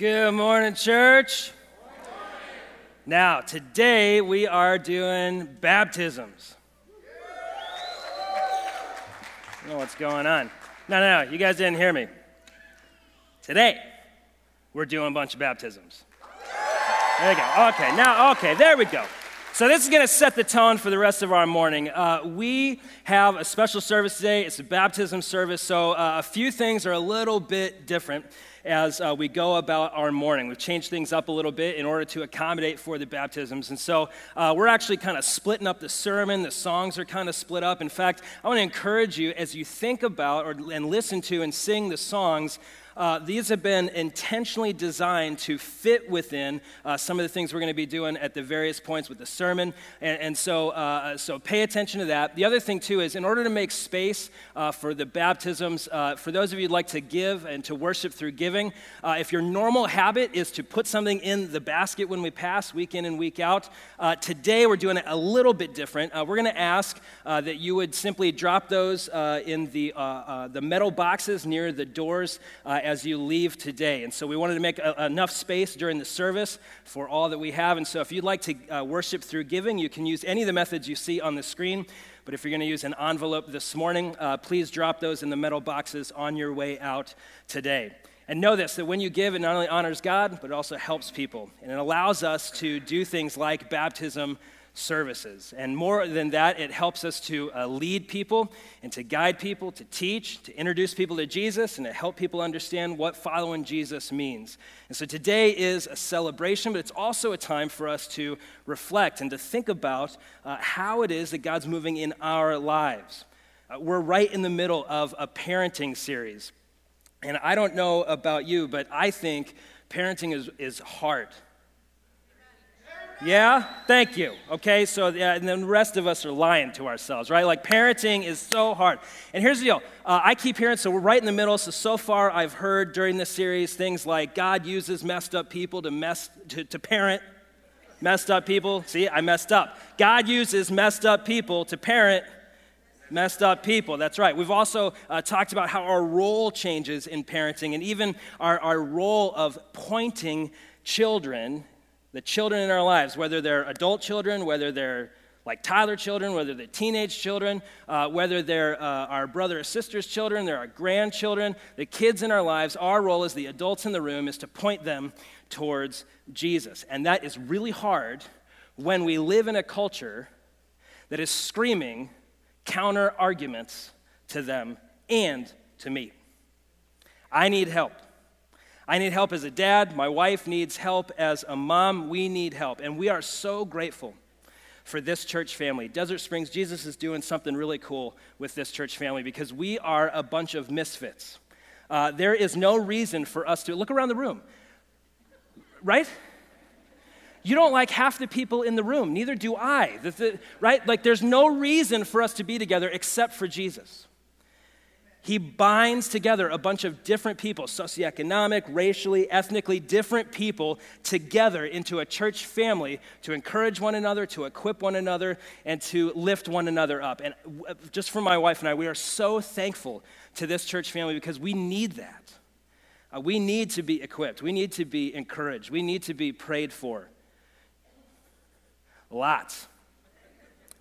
Good morning, church. Now, today we are doing baptisms. I know what's going on. No, no, no, you guys didn't hear me. Today, we're doing a bunch of baptisms. There you go. Okay, now, okay, there we go. So, this is going to set the tone for the rest of our morning. Uh, we have a special service today. It's a baptism service, so uh, a few things are a little bit different as uh, we go about our morning. We've changed things up a little bit in order to accommodate for the baptisms. And so uh, we're actually kind of splitting up the sermon. The songs are kind of split up. In fact, I want to encourage you as you think about or, and listen to and sing the songs uh, these have been intentionally designed to fit within uh, some of the things we're going to be doing at the various points with the sermon. And, and so, uh, so pay attention to that. The other thing, too, is in order to make space uh, for the baptisms, uh, for those of you who'd like to give and to worship through giving, uh, if your normal habit is to put something in the basket when we pass week in and week out, today we're doing it a little bit different. we're going to ask that you would simply drop those in the, the metal boxes near the doors as you leave today. And so we wanted to make a, enough space during the service for all that we have. And so if you'd like to uh, worship through giving, you can use any of the methods you see on the screen. But if you're going to use an envelope this morning, uh, please drop those in the metal boxes on your way out today. And know this that when you give, it not only honors God, but it also helps people. And it allows us to do things like baptism services. And more than that, it helps us to uh, lead people and to guide people, to teach, to introduce people to Jesus, and to help people understand what following Jesus means. And so today is a celebration, but it's also a time for us to reflect and to think about uh, how it is that God's moving in our lives. Uh, we're right in the middle of a parenting series. And I don't know about you, but I think parenting is, is hard. Yeah? Thank you. Okay, so yeah, and then the rest of us are lying to ourselves, right? Like parenting is so hard. And here's the deal uh, I keep hearing, so we're right in the middle. So, so far, I've heard during this series things like God uses messed up people to, mess, to, to parent messed up people. See, I messed up. God uses messed up people to parent messed up people. That's right. We've also uh, talked about how our role changes in parenting and even our, our role of pointing children the children in our lives, whether they're adult children, whether they're like Tyler children, whether they're teenage children, uh, whether they're uh, our brother or sister's children, they're our grandchildren, the kids in our lives, our role as the adults in the room is to point them towards Jesus. And that is really hard when we live in a culture that is screaming counter arguments to them and to me. I need help. I need help as a dad. My wife needs help as a mom. We need help. And we are so grateful for this church family. Desert Springs, Jesus is doing something really cool with this church family because we are a bunch of misfits. Uh, there is no reason for us to look around the room, right? You don't like half the people in the room, neither do I, the, the, right? Like, there's no reason for us to be together except for Jesus he binds together a bunch of different people, socioeconomic, racially, ethnically different people, together into a church family to encourage one another, to equip one another, and to lift one another up. And just for my wife and I, we are so thankful to this church family because we need that. Uh, we need to be equipped, we need to be encouraged, we need to be prayed for. Lots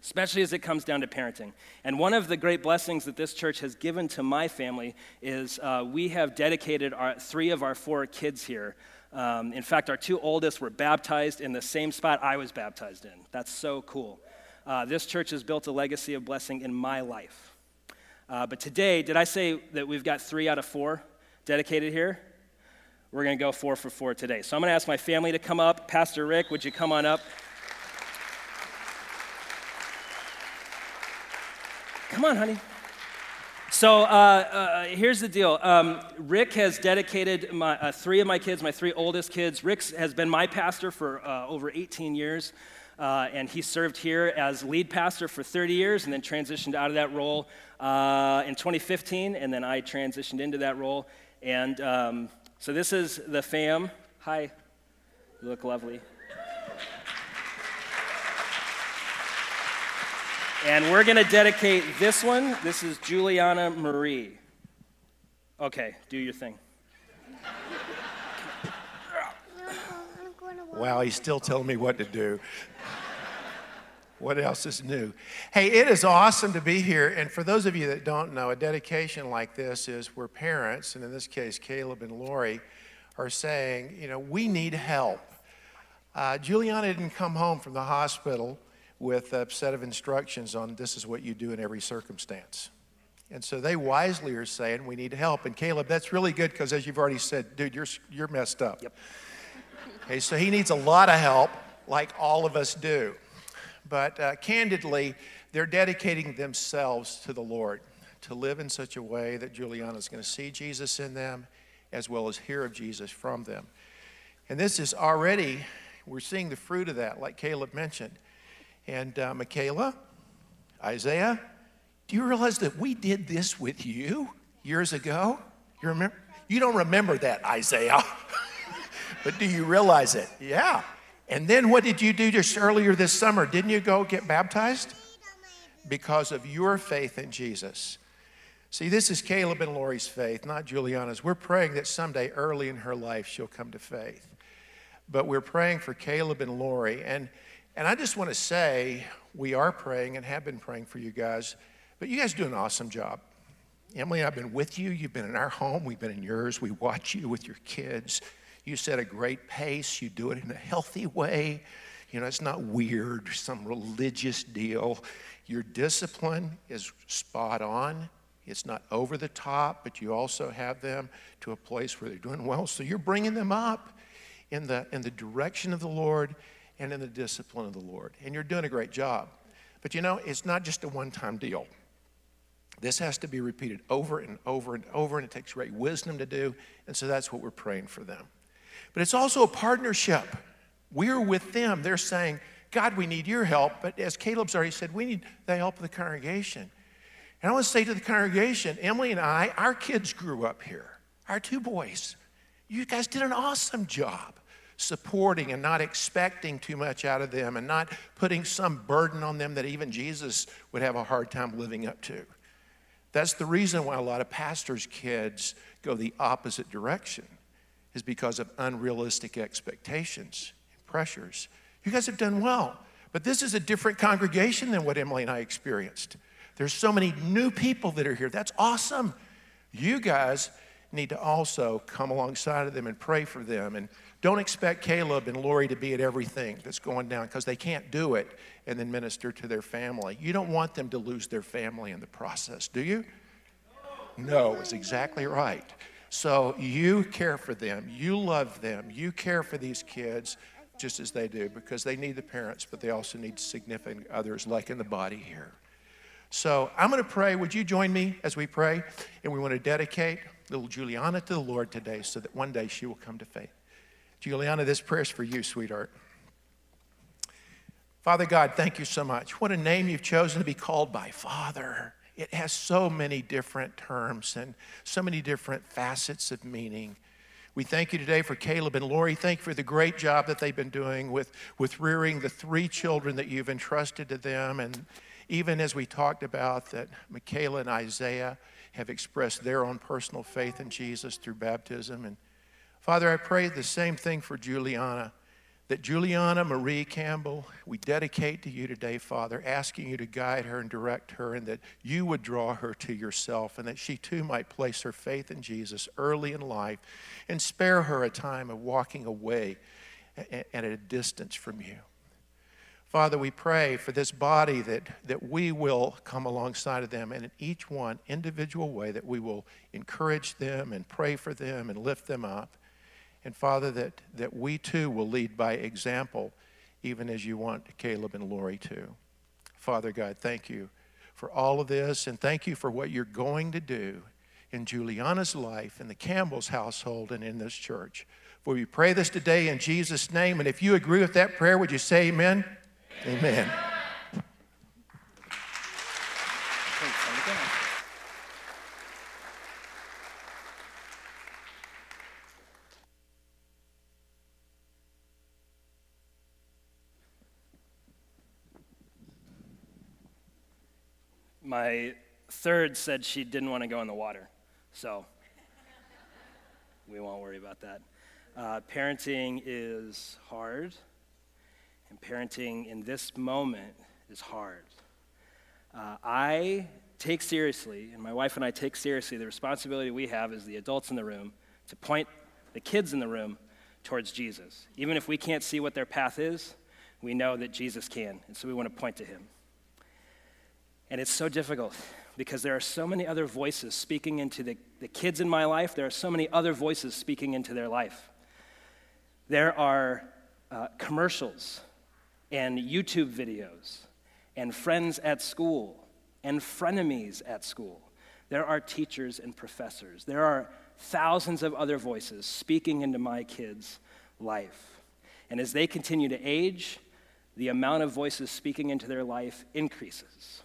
especially as it comes down to parenting. And one of the great blessings that this church has given to my family is uh, we have dedicated our, three of our four kids here. Um, in fact, our two oldest were baptized in the same spot I was baptized in. That's so cool. Uh, this church has built a legacy of blessing in my life. Uh, but today, did I say that we've got three out of four dedicated here? We're going to go four for four today. So I'm going to ask my family to come up. Pastor Rick, would you come on up? Come on, honey. So uh, uh, here's the deal. Um, Rick has dedicated my, uh, three of my kids, my three oldest kids. Rick has been my pastor for uh, over 18 years, uh, and he served here as lead pastor for 30 years and then transitioned out of that role uh, in 2015, and then I transitioned into that role. And um, so this is the fam. Hi, you look lovely. And we're going to dedicate this one. This is Juliana Marie. Okay, do your thing. Wow, he's still telling me what to do. what else is new? Hey, it is awesome to be here. And for those of you that don't know, a dedication like this is where parents, and in this case, Caleb and Lori, are saying, you know, we need help. Uh, Juliana didn't come home from the hospital with a set of instructions on this is what you do in every circumstance. And so they wisely are saying we need help. And Caleb, that's really good because as you've already said, dude, you're, you're messed up. Yep. Okay, so he needs a lot of help, like all of us do. But uh, candidly, they're dedicating themselves to the Lord to live in such a way that Juliana is going to see Jesus in them as well as hear of Jesus from them. And this is already, we're seeing the fruit of that, like Caleb mentioned. And uh, Michaela, Isaiah, do you realize that we did this with you years ago? You remember? You don't remember that, Isaiah. But do you realize it? Yeah. And then what did you do just earlier this summer? Didn't you go get baptized? Because of your faith in Jesus. See, this is Caleb and Lori's faith, not Juliana's. We're praying that someday early in her life she'll come to faith. But we're praying for Caleb and Lori. And, and I just want to say, we are praying and have been praying for you guys, but you guys do an awesome job. Emily, I've been with you. You've been in our home. We've been in yours. We watch you with your kids. You set a great pace. You do it in a healthy way. You know, it's not weird, some religious deal. Your discipline is spot on. It's not over the top, but you also have them to a place where they're doing well. So you're bringing them up in the, in the direction of the Lord and in the discipline of the Lord. And you're doing a great job. But you know, it's not just a one time deal. This has to be repeated over and over and over, and it takes great wisdom to do. And so that's what we're praying for them. But it's also a partnership. We're with them. They're saying, God, we need your help. But as Caleb's already said, we need the help of the congregation. And I want to say to the congregation, Emily and I, our kids grew up here, our two boys. You guys did an awesome job supporting and not expecting too much out of them and not putting some burden on them that even Jesus would have a hard time living up to. That's the reason why a lot of pastors' kids go the opposite direction is because of unrealistic expectations and pressures. You guys have done well, but this is a different congregation than what Emily and I experienced. There's so many new people that are here. That's awesome. You guys need to also come alongside of them and pray for them. And don't expect Caleb and Lori to be at everything that's going down because they can't do it and then minister to their family. You don't want them to lose their family in the process, do you? No, it's exactly right. So you care for them, you love them, you care for these kids just as they do because they need the parents, but they also need significant others, like in the body here. So I'm going to pray. Would you join me as we pray? And we want to dedicate little Juliana to the Lord today so that one day she will come to faith. Juliana, this prayer is for you, sweetheart. Father God, thank you so much. What a name you've chosen to be called by, Father it has so many different terms and so many different facets of meaning. We thank you today for Caleb and Lori. Thank you for the great job that they've been doing with, with rearing the three children that you've entrusted to them. And even as we talked about that Michaela and Isaiah have expressed their own personal faith in Jesus through baptism. And Father, I pray the same thing for Juliana that Juliana Marie Campbell, we dedicate to you today, Father, asking you to guide her and direct her, and that you would draw her to yourself, and that she too might place her faith in Jesus early in life and spare her a time of walking away and at a distance from you. Father, we pray for this body that, that we will come alongside of them and in each one individual way that we will encourage them and pray for them and lift them up. And Father, that, that we too will lead by example, even as you want Caleb and Lori to. Father God, thank you for all of this, and thank you for what you're going to do in Juliana's life, in the Campbell's household, and in this church. For we pray this today in Jesus' name, and if you agree with that prayer, would you say amen? Amen. amen. My third said she didn't want to go in the water, so we won't worry about that. Uh, parenting is hard, and parenting in this moment is hard. Uh, I take seriously, and my wife and I take seriously, the responsibility we have as the adults in the room to point the kids in the room towards Jesus. Even if we can't see what their path is, we know that Jesus can, and so we want to point to him. And it's so difficult because there are so many other voices speaking into the, the kids in my life. There are so many other voices speaking into their life. There are uh, commercials and YouTube videos and friends at school and frenemies at school. There are teachers and professors. There are thousands of other voices speaking into my kids' life. And as they continue to age, the amount of voices speaking into their life increases.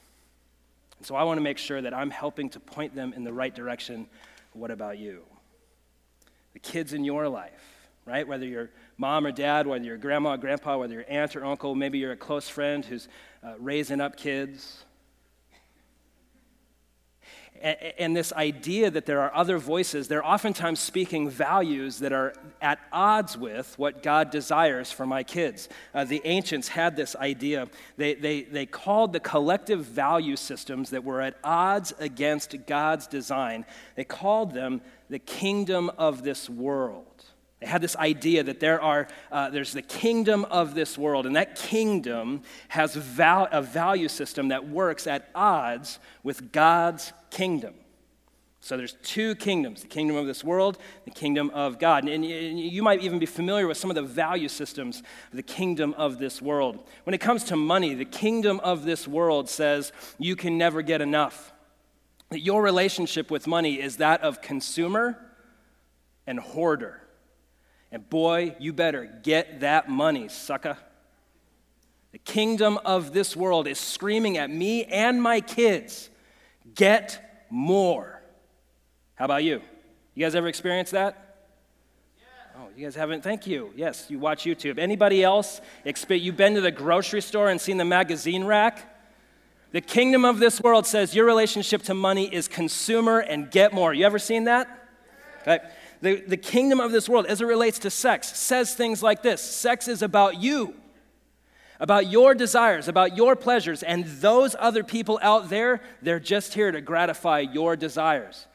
And so I want to make sure that I'm helping to point them in the right direction. What about you? The kids in your life, right? Whether you're mom or dad, whether you're grandma or grandpa, whether you're aunt or uncle, maybe you're a close friend who's uh, raising up kids and this idea that there are other voices, they're oftentimes speaking values that are at odds with what God desires for my kids. Uh, the ancients had this idea. They, they, they called the collective value systems that were at odds against God's design, they called them the kingdom of this world. They had this idea that there are, uh, there's the kingdom of this world, and that kingdom has val- a value system that works at odds with God's kingdom. So there's two kingdoms the kingdom of this world, the kingdom of God. And, and you might even be familiar with some of the value systems of the kingdom of this world. When it comes to money, the kingdom of this world says you can never get enough. That your relationship with money is that of consumer and hoarder. And boy, you better get that money, sucker. The kingdom of this world is screaming at me and my kids get more. How about you? You guys ever experienced that? Oh, you guys haven't? Thank you. Yes, you watch YouTube. Anybody else? You've been to the grocery store and seen the magazine rack? The kingdom of this world says your relationship to money is consumer and get more. You ever seen that? Okay. The, the kingdom of this world, as it relates to sex, says things like this Sex is about you, about your desires, about your pleasures, and those other people out there, they're just here to gratify your desires.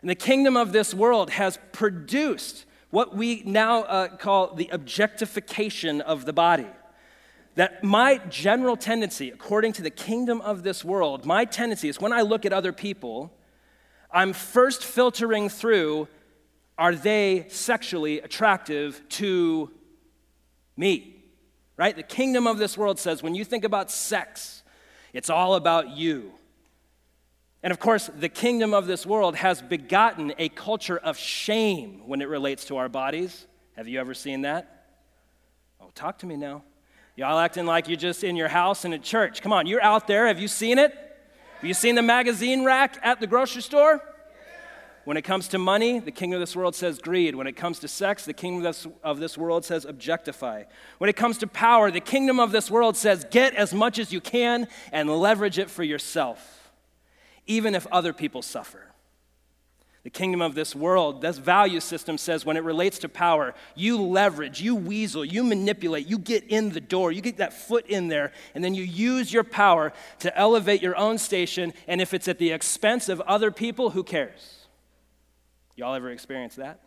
And the kingdom of this world has produced what we now uh, call the objectification of the body. That my general tendency, according to the kingdom of this world, my tendency is when I look at other people, I'm first filtering through are they sexually attractive to me? Right? The kingdom of this world says when you think about sex, it's all about you. And of course, the kingdom of this world has begotten a culture of shame when it relates to our bodies. Have you ever seen that? Oh, talk to me now. Y'all acting like you're just in your house and at church. Come on, you're out there. Have you seen it? Have you seen the magazine rack at the grocery store? When it comes to money, the kingdom of this world says greed. When it comes to sex, the kingdom of this world says objectify. When it comes to power, the kingdom of this world says get as much as you can and leverage it for yourself, even if other people suffer. The kingdom of this world, this value system says when it relates to power, you leverage, you weasel, you manipulate, you get in the door, you get that foot in there, and then you use your power to elevate your own station. And if it's at the expense of other people, who cares? Y'all ever experienced that?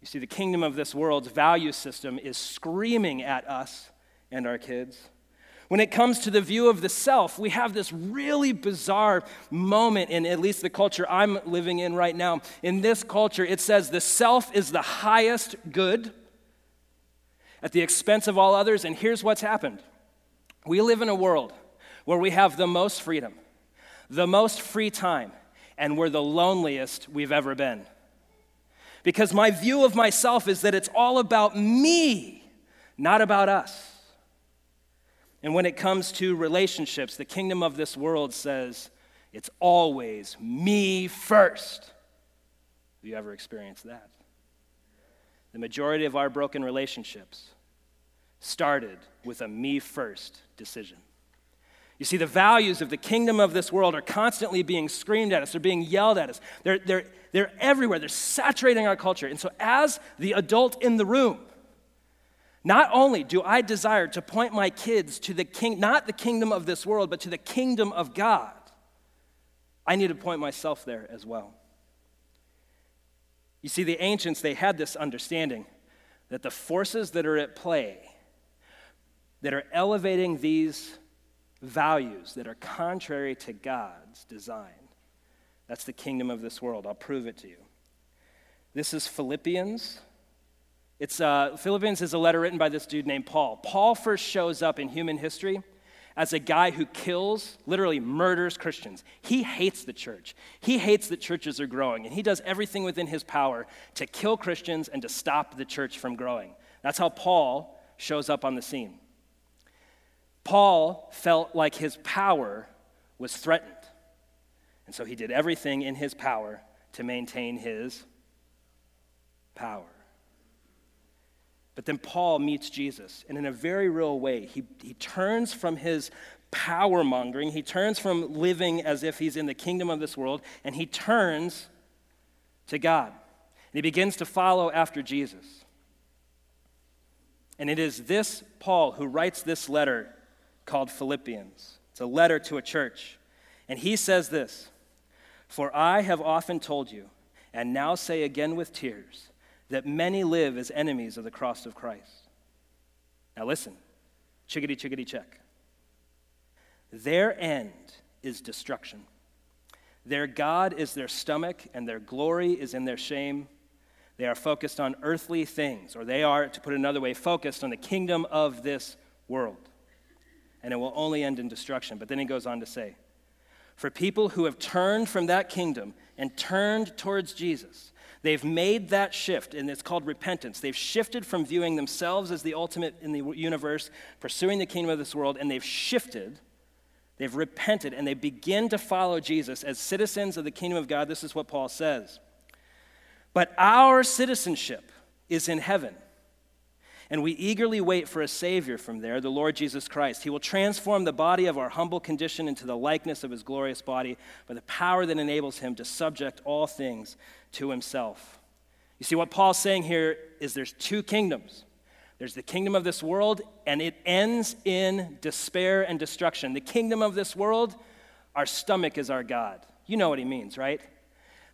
You see, the kingdom of this world's value system is screaming at us and our kids. When it comes to the view of the self, we have this really bizarre moment in at least the culture I'm living in right now. In this culture, it says the self is the highest good at the expense of all others. And here's what's happened we live in a world where we have the most freedom, the most free time and we're the loneliest we've ever been. Because my view of myself is that it's all about me, not about us. And when it comes to relationships, the kingdom of this world says it's always me first. Have you ever experienced that? The majority of our broken relationships started with a me first decision. You see, the values of the kingdom of this world are constantly being screamed at us, they're being yelled at us, they're, they're, they're everywhere, they're saturating our culture. And so, as the adult in the room, not only do I desire to point my kids to the king, not the kingdom of this world, but to the kingdom of God, I need to point myself there as well. You see, the ancients, they had this understanding that the forces that are at play, that are elevating these values that are contrary to God's design. That's the kingdom of this world. I'll prove it to you. This is Philippians. It's, uh, Philippians is a letter written by this dude named Paul. Paul first shows up in human history as a guy who kills, literally murders Christians. He hates the church. He hates that churches are growing, and he does everything within his power to kill Christians and to stop the church from growing. That's how Paul shows up on the scene. Paul felt like his power was threatened. And so he did everything in his power to maintain his power. But then Paul meets Jesus, and in a very real way, he, he turns from his power mongering, he turns from living as if he's in the kingdom of this world, and he turns to God. And he begins to follow after Jesus. And it is this Paul who writes this letter called Philippians. It's a letter to a church. And he says this For I have often told you, and now say again with tears, that many live as enemies of the cross of Christ. Now listen, chickadee, chickadee, check. Their end is destruction. Their God is their stomach, and their glory is in their shame. They are focused on earthly things, or they are, to put it another way, focused on the kingdom of this world and it will only end in destruction. But then he goes on to say, For people who have turned from that kingdom and turned towards Jesus, they've made that shift, and it's called repentance. They've shifted from viewing themselves as the ultimate in the universe, pursuing the kingdom of this world, and they've shifted. They've repented and they begin to follow Jesus as citizens of the kingdom of God. This is what Paul says. But our citizenship is in heaven and we eagerly wait for a Savior from there, the Lord Jesus Christ. He will transform the body of our humble condition into the likeness of His glorious body by the power that enables Him to subject all things to Himself. You see, what Paul's saying here is there's two kingdoms. There's the kingdom of this world, and it ends in despair and destruction. The kingdom of this world, our stomach is our God. You know what he means, right?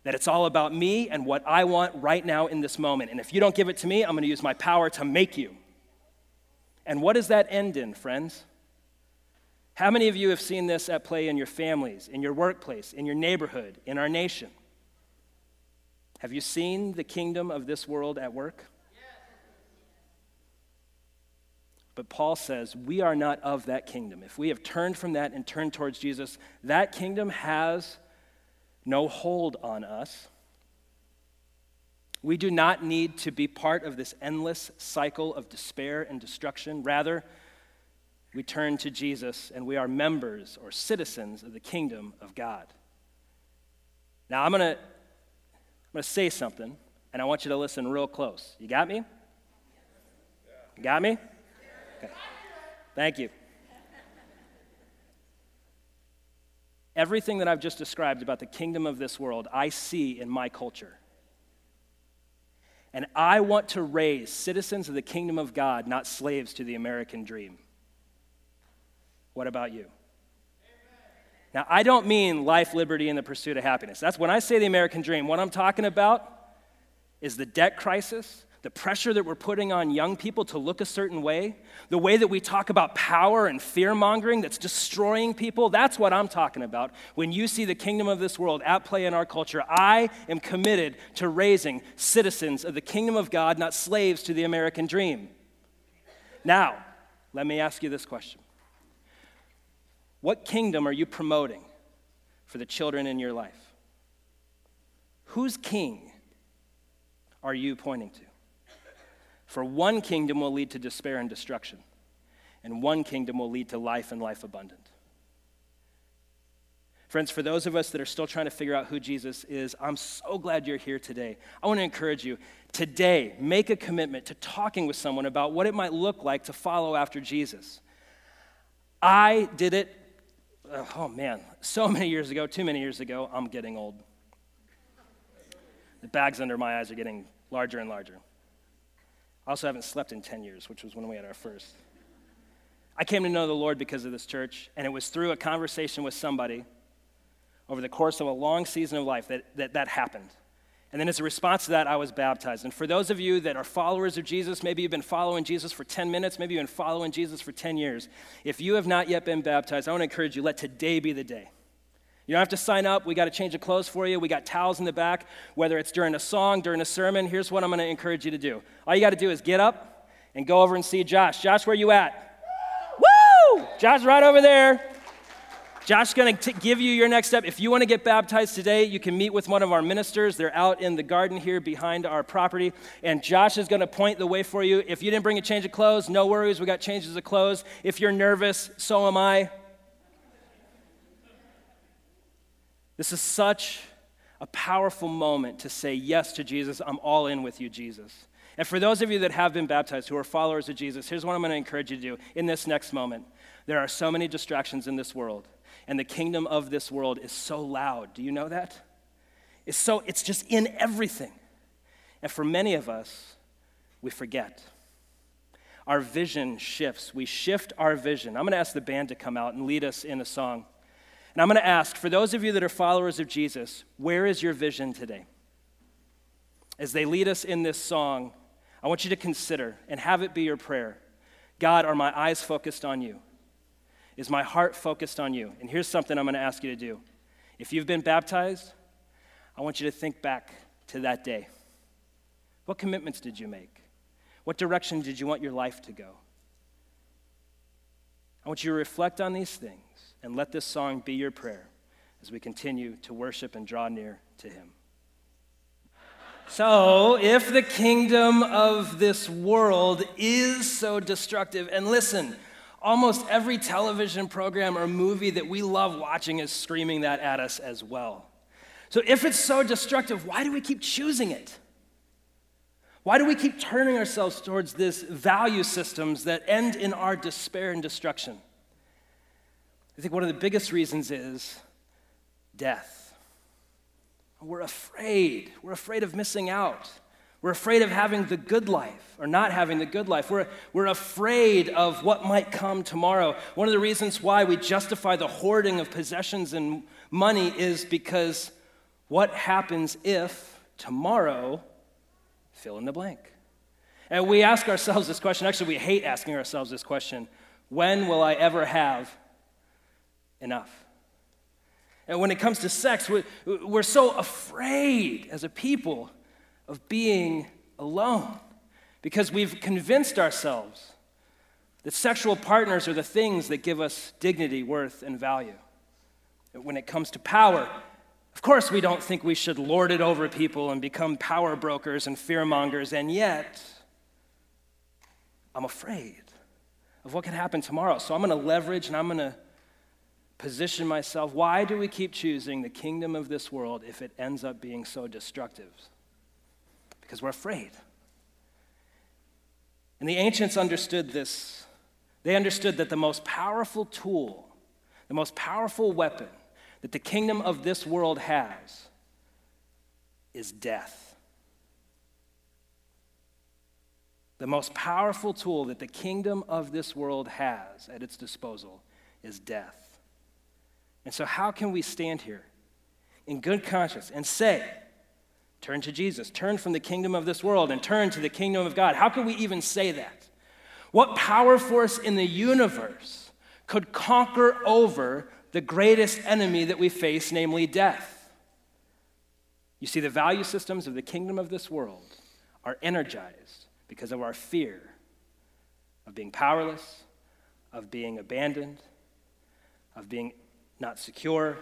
That it's all about me and what I want right now in this moment. And if you don't give it to me, I'm going to use my power to make you. And what does that end in, friends? How many of you have seen this at play in your families, in your workplace, in your neighborhood, in our nation? Have you seen the kingdom of this world at work? But Paul says we are not of that kingdom. If we have turned from that and turned towards Jesus, that kingdom has no hold on us. We do not need to be part of this endless cycle of despair and destruction. Rather, we turn to Jesus and we are members or citizens of the kingdom of God. Now, I'm going to I'm going to say something, and I want you to listen real close. You got me? You got me? Okay. Thank you. Everything that I've just described about the kingdom of this world, I see in my culture. And I want to raise citizens of the kingdom of God, not slaves to the American dream. What about you? Now, I don't mean life, liberty, and the pursuit of happiness. That's when I say the American dream. What I'm talking about is the debt crisis, the pressure that we're putting on young people to look a certain way, the way that we talk about power and fear mongering that's destroying people, that's what I'm talking about. When you see the kingdom of this world at play in our culture, I am committed to raising citizens of the kingdom of God, not slaves to the American dream. Now, let me ask you this question What kingdom are you promoting for the children in your life? Whose king are you pointing to? For one kingdom will lead to despair and destruction, and one kingdom will lead to life and life abundant. Friends, for those of us that are still trying to figure out who Jesus is, I'm so glad you're here today. I want to encourage you today, make a commitment to talking with someone about what it might look like to follow after Jesus. I did it uh, oh man, so many years ago, too many years ago, I'm getting old. The bags under my eyes are getting larger and larger. I also haven't slept in 10 years, which was when we had our first. I came to know the Lord because of this church, and it was through a conversation with somebody over the course of a long season of life that that, that happened. And then, as a response to that, I was baptized. And for those of you that are followers of Jesus, maybe you've been following Jesus for 10 minutes, maybe you've been following Jesus for 10 years. If you have not yet been baptized, I want to encourage you let today be the day. You don't have to sign up. We got to change of clothes for you. We got towels in the back, whether it's during a song, during a sermon. Here's what I'm going to encourage you to do. All you got to do is get up and go over and see Josh. Josh, where you at? Woo! Josh, right over there. Josh's going to give you your next step. If you want to get baptized today, you can meet with one of our ministers. They're out in the garden here behind our property. And Josh is going to point the way for you. If you didn't bring a change of clothes, no worries. We got changes of clothes. If you're nervous, so am I. This is such a powerful moment to say yes to Jesus. I'm all in with you, Jesus. And for those of you that have been baptized who are followers of Jesus, here's what I'm going to encourage you to do in this next moment. There are so many distractions in this world and the kingdom of this world is so loud. Do you know that? It's so it's just in everything. And for many of us, we forget. Our vision shifts. We shift our vision. I'm going to ask the band to come out and lead us in a song. And I'm going to ask for those of you that are followers of Jesus, where is your vision today? As they lead us in this song, I want you to consider and have it be your prayer God, are my eyes focused on you? Is my heart focused on you? And here's something I'm going to ask you to do. If you've been baptized, I want you to think back to that day. What commitments did you make? What direction did you want your life to go? I want you to reflect on these things and let this song be your prayer as we continue to worship and draw near to Him. So, if the kingdom of this world is so destructive, and listen, almost every television program or movie that we love watching is screaming that at us as well. So, if it's so destructive, why do we keep choosing it? Why do we keep turning ourselves towards these value systems that end in our despair and destruction? I think one of the biggest reasons is death. We're afraid. We're afraid of missing out. We're afraid of having the good life or not having the good life. We're, we're afraid of what might come tomorrow. One of the reasons why we justify the hoarding of possessions and money is because what happens if tomorrow, fill in the blank? And we ask ourselves this question. Actually, we hate asking ourselves this question when will I ever have enough? And when it comes to sex, we're, so afraid as a people of being alone because we've convinced ourselves that sexual partners are the things that give us dignity, worth, and value. When it comes to power, of course, we don't think we should lord it over people and become power brokers and fear mongers, and yet, I'm afraid of what could happen tomorrow. So I'm going to leverage and I'm going to position myself. Why do we keep choosing the kingdom of this world if it ends up being so destructive? because we're afraid. And the ancients understood this. They understood that the most powerful tool, the most powerful weapon that the kingdom of this world has is death. The most powerful tool that the kingdom of this world has at its disposal is death. And so, how can we stand here in good conscience and say, Turn to Jesus. Turn from the kingdom of this world and turn to the kingdom of God. How can we even say that? What power force in the universe could conquer over the greatest enemy that we face, namely death? You see, the value systems of the kingdom of this world are energized because of our fear of being powerless, of being abandoned, of being not secure,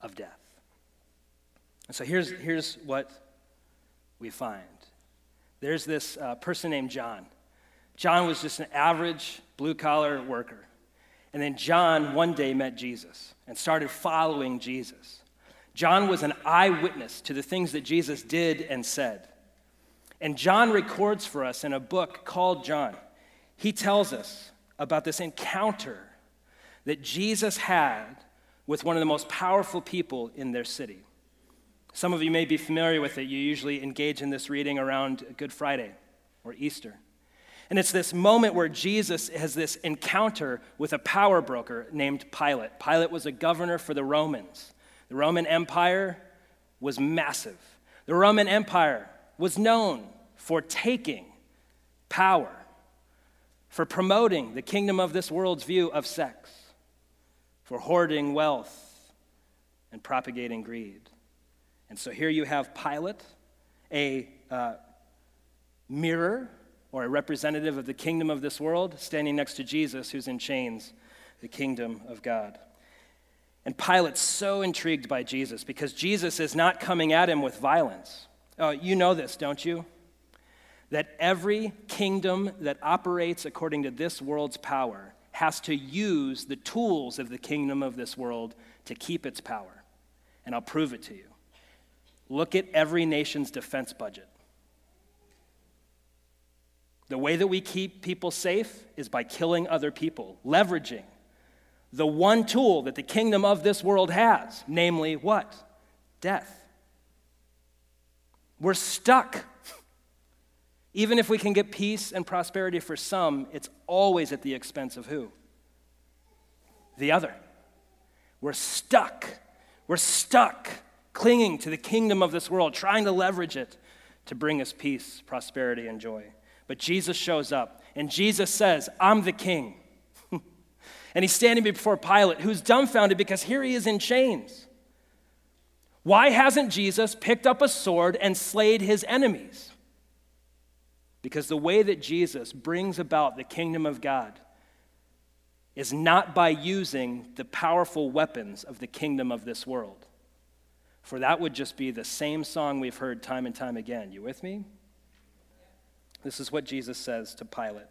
of death. And so here's, here's what we find there's this uh, person named John. John was just an average blue collar worker. And then John one day met Jesus and started following Jesus. John was an eyewitness to the things that Jesus did and said. And John records for us in a book called John. He tells us about this encounter that Jesus had with one of the most powerful people in their city. Some of you may be familiar with it. You usually engage in this reading around Good Friday or Easter. And it's this moment where Jesus has this encounter with a power broker named Pilate. Pilate was a governor for the Romans. The Roman Empire was massive. The Roman Empire was known for taking power, for promoting the kingdom of this world's view of sex, for hoarding wealth and propagating greed. And so here you have Pilate, a uh, mirror or a representative of the kingdom of this world, standing next to Jesus, who's in chains, the kingdom of God. And Pilate's so intrigued by Jesus because Jesus is not coming at him with violence. Oh, you know this, don't you? That every kingdom that operates according to this world's power has to use the tools of the kingdom of this world to keep its power. And I'll prove it to you. Look at every nation's defense budget. The way that we keep people safe is by killing other people, leveraging the one tool that the kingdom of this world has, namely what? Death. We're stuck. Even if we can get peace and prosperity for some, it's always at the expense of who? The other. We're stuck. We're stuck clinging to the kingdom of this world, trying to leverage it to bring us peace, prosperity, and joy. But Jesus shows up, and Jesus says, I'm the king. and he's standing before Pilate, who's dumbfounded because here he is in chains. Why hasn't Jesus picked up a sword and slayed his enemies? Because the way that Jesus brings about the kingdom of God is not by using the powerful weapons of the kingdom of this world. For that would just be the same song we've heard time and time again. You with me? This is what Jesus says to Pilate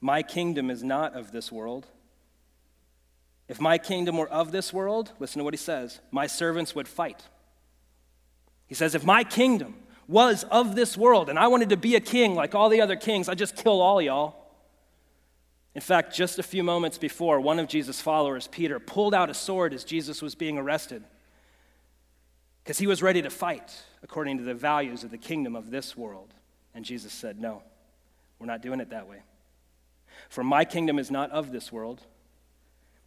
My kingdom is not of this world. If my kingdom were of this world, listen to what he says my servants would fight. He says, If my kingdom was of this world and I wanted to be a king like all the other kings, I'd just kill all y'all. In fact, just a few moments before, one of Jesus' followers, Peter, pulled out a sword as Jesus was being arrested because he was ready to fight according to the values of the kingdom of this world. And Jesus said, No, we're not doing it that way. For my kingdom is not of this world.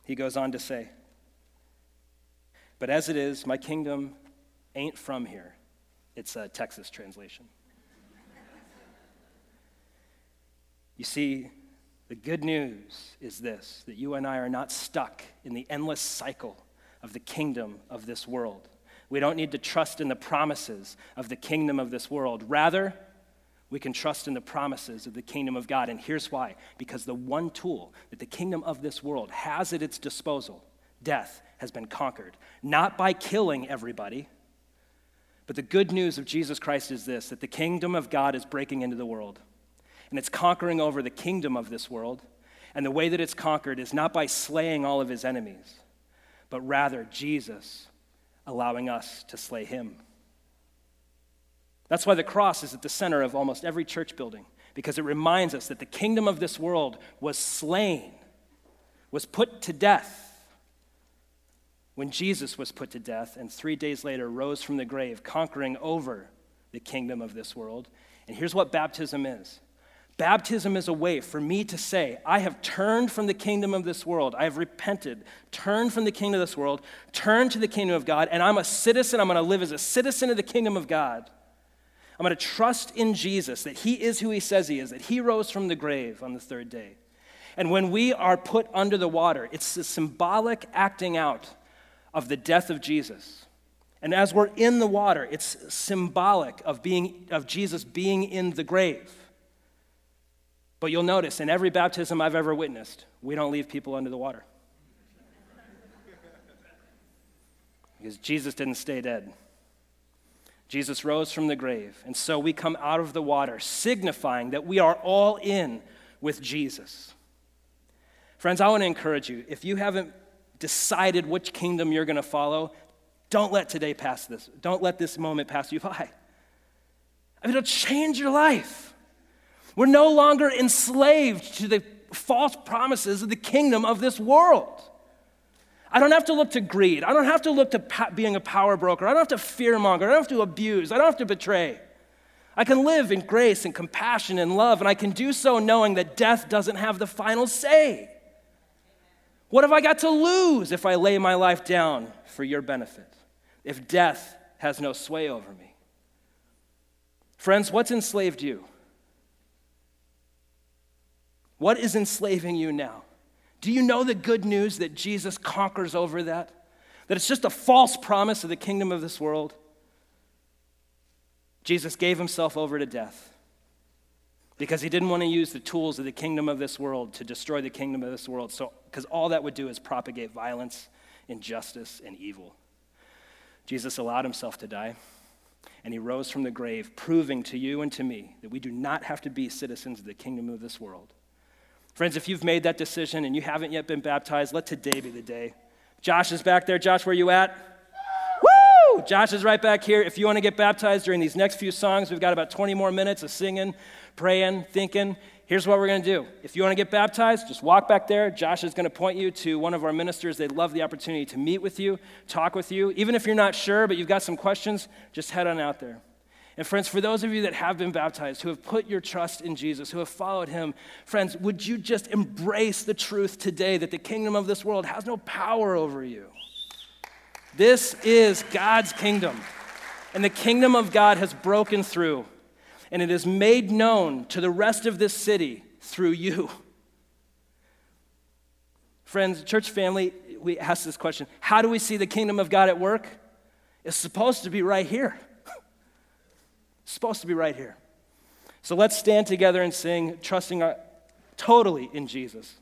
He goes on to say, But as it is, my kingdom ain't from here. It's a Texas translation. you see, the good news is this that you and I are not stuck in the endless cycle of the kingdom of this world. We don't need to trust in the promises of the kingdom of this world. Rather, we can trust in the promises of the kingdom of God. And here's why because the one tool that the kingdom of this world has at its disposal, death, has been conquered. Not by killing everybody, but the good news of Jesus Christ is this that the kingdom of God is breaking into the world. And it's conquering over the kingdom of this world. And the way that it's conquered is not by slaying all of his enemies, but rather Jesus allowing us to slay him. That's why the cross is at the center of almost every church building, because it reminds us that the kingdom of this world was slain, was put to death when Jesus was put to death, and three days later rose from the grave, conquering over the kingdom of this world. And here's what baptism is Baptism is a way for me to say, I have turned from the kingdom of this world. I have repented, turned from the kingdom of this world, turned to the kingdom of God, and I'm a citizen. I'm going to live as a citizen of the kingdom of God. I'm going to trust in Jesus that He is who He says He is, that He rose from the grave on the third day. And when we are put under the water, it's a symbolic acting out of the death of Jesus. And as we're in the water, it's symbolic of, being, of Jesus being in the grave. But you'll notice in every baptism I've ever witnessed, we don't leave people under the water. because Jesus didn't stay dead. Jesus rose from the grave. And so we come out of the water, signifying that we are all in with Jesus. Friends, I want to encourage you if you haven't decided which kingdom you're going to follow, don't let today pass this. Don't let this moment pass you by. I mean, it'll change your life. We're no longer enslaved to the false promises of the kingdom of this world. I don't have to look to greed. I don't have to look to pa- being a power broker. I don't have to fear monger. I don't have to abuse. I don't have to betray. I can live in grace and compassion and love, and I can do so knowing that death doesn't have the final say. What have I got to lose if I lay my life down for your benefit? If death has no sway over me? Friends, what's enslaved you? What is enslaving you now? Do you know the good news that Jesus conquers over that? That it's just a false promise of the kingdom of this world? Jesus gave himself over to death because he didn't want to use the tools of the kingdom of this world to destroy the kingdom of this world. So, because all that would do is propagate violence, injustice, and evil. Jesus allowed himself to die, and he rose from the grave, proving to you and to me that we do not have to be citizens of the kingdom of this world. Friends, if you've made that decision and you haven't yet been baptized, let today be the day. Josh is back there. Josh, where you at? Josh is right back here. If you want to get baptized during these next few songs, we've got about 20 more minutes of singing, praying, thinking. Here's what we're going to do. If you want to get baptized, just walk back there. Josh is going to point you to one of our ministers. They'd love the opportunity to meet with you, talk with you. Even if you're not sure, but you've got some questions, just head on out there. And friends, for those of you that have been baptized, who have put your trust in Jesus, who have followed him, friends, would you just embrace the truth today that the kingdom of this world has no power over you? This is God's kingdom. And the kingdom of God has broken through, and it is made known to the rest of this city through you. Friends, church family, we ask this question How do we see the kingdom of God at work? It's supposed to be right here. It's supposed to be right here. So let's stand together and sing, trusting our, totally in Jesus.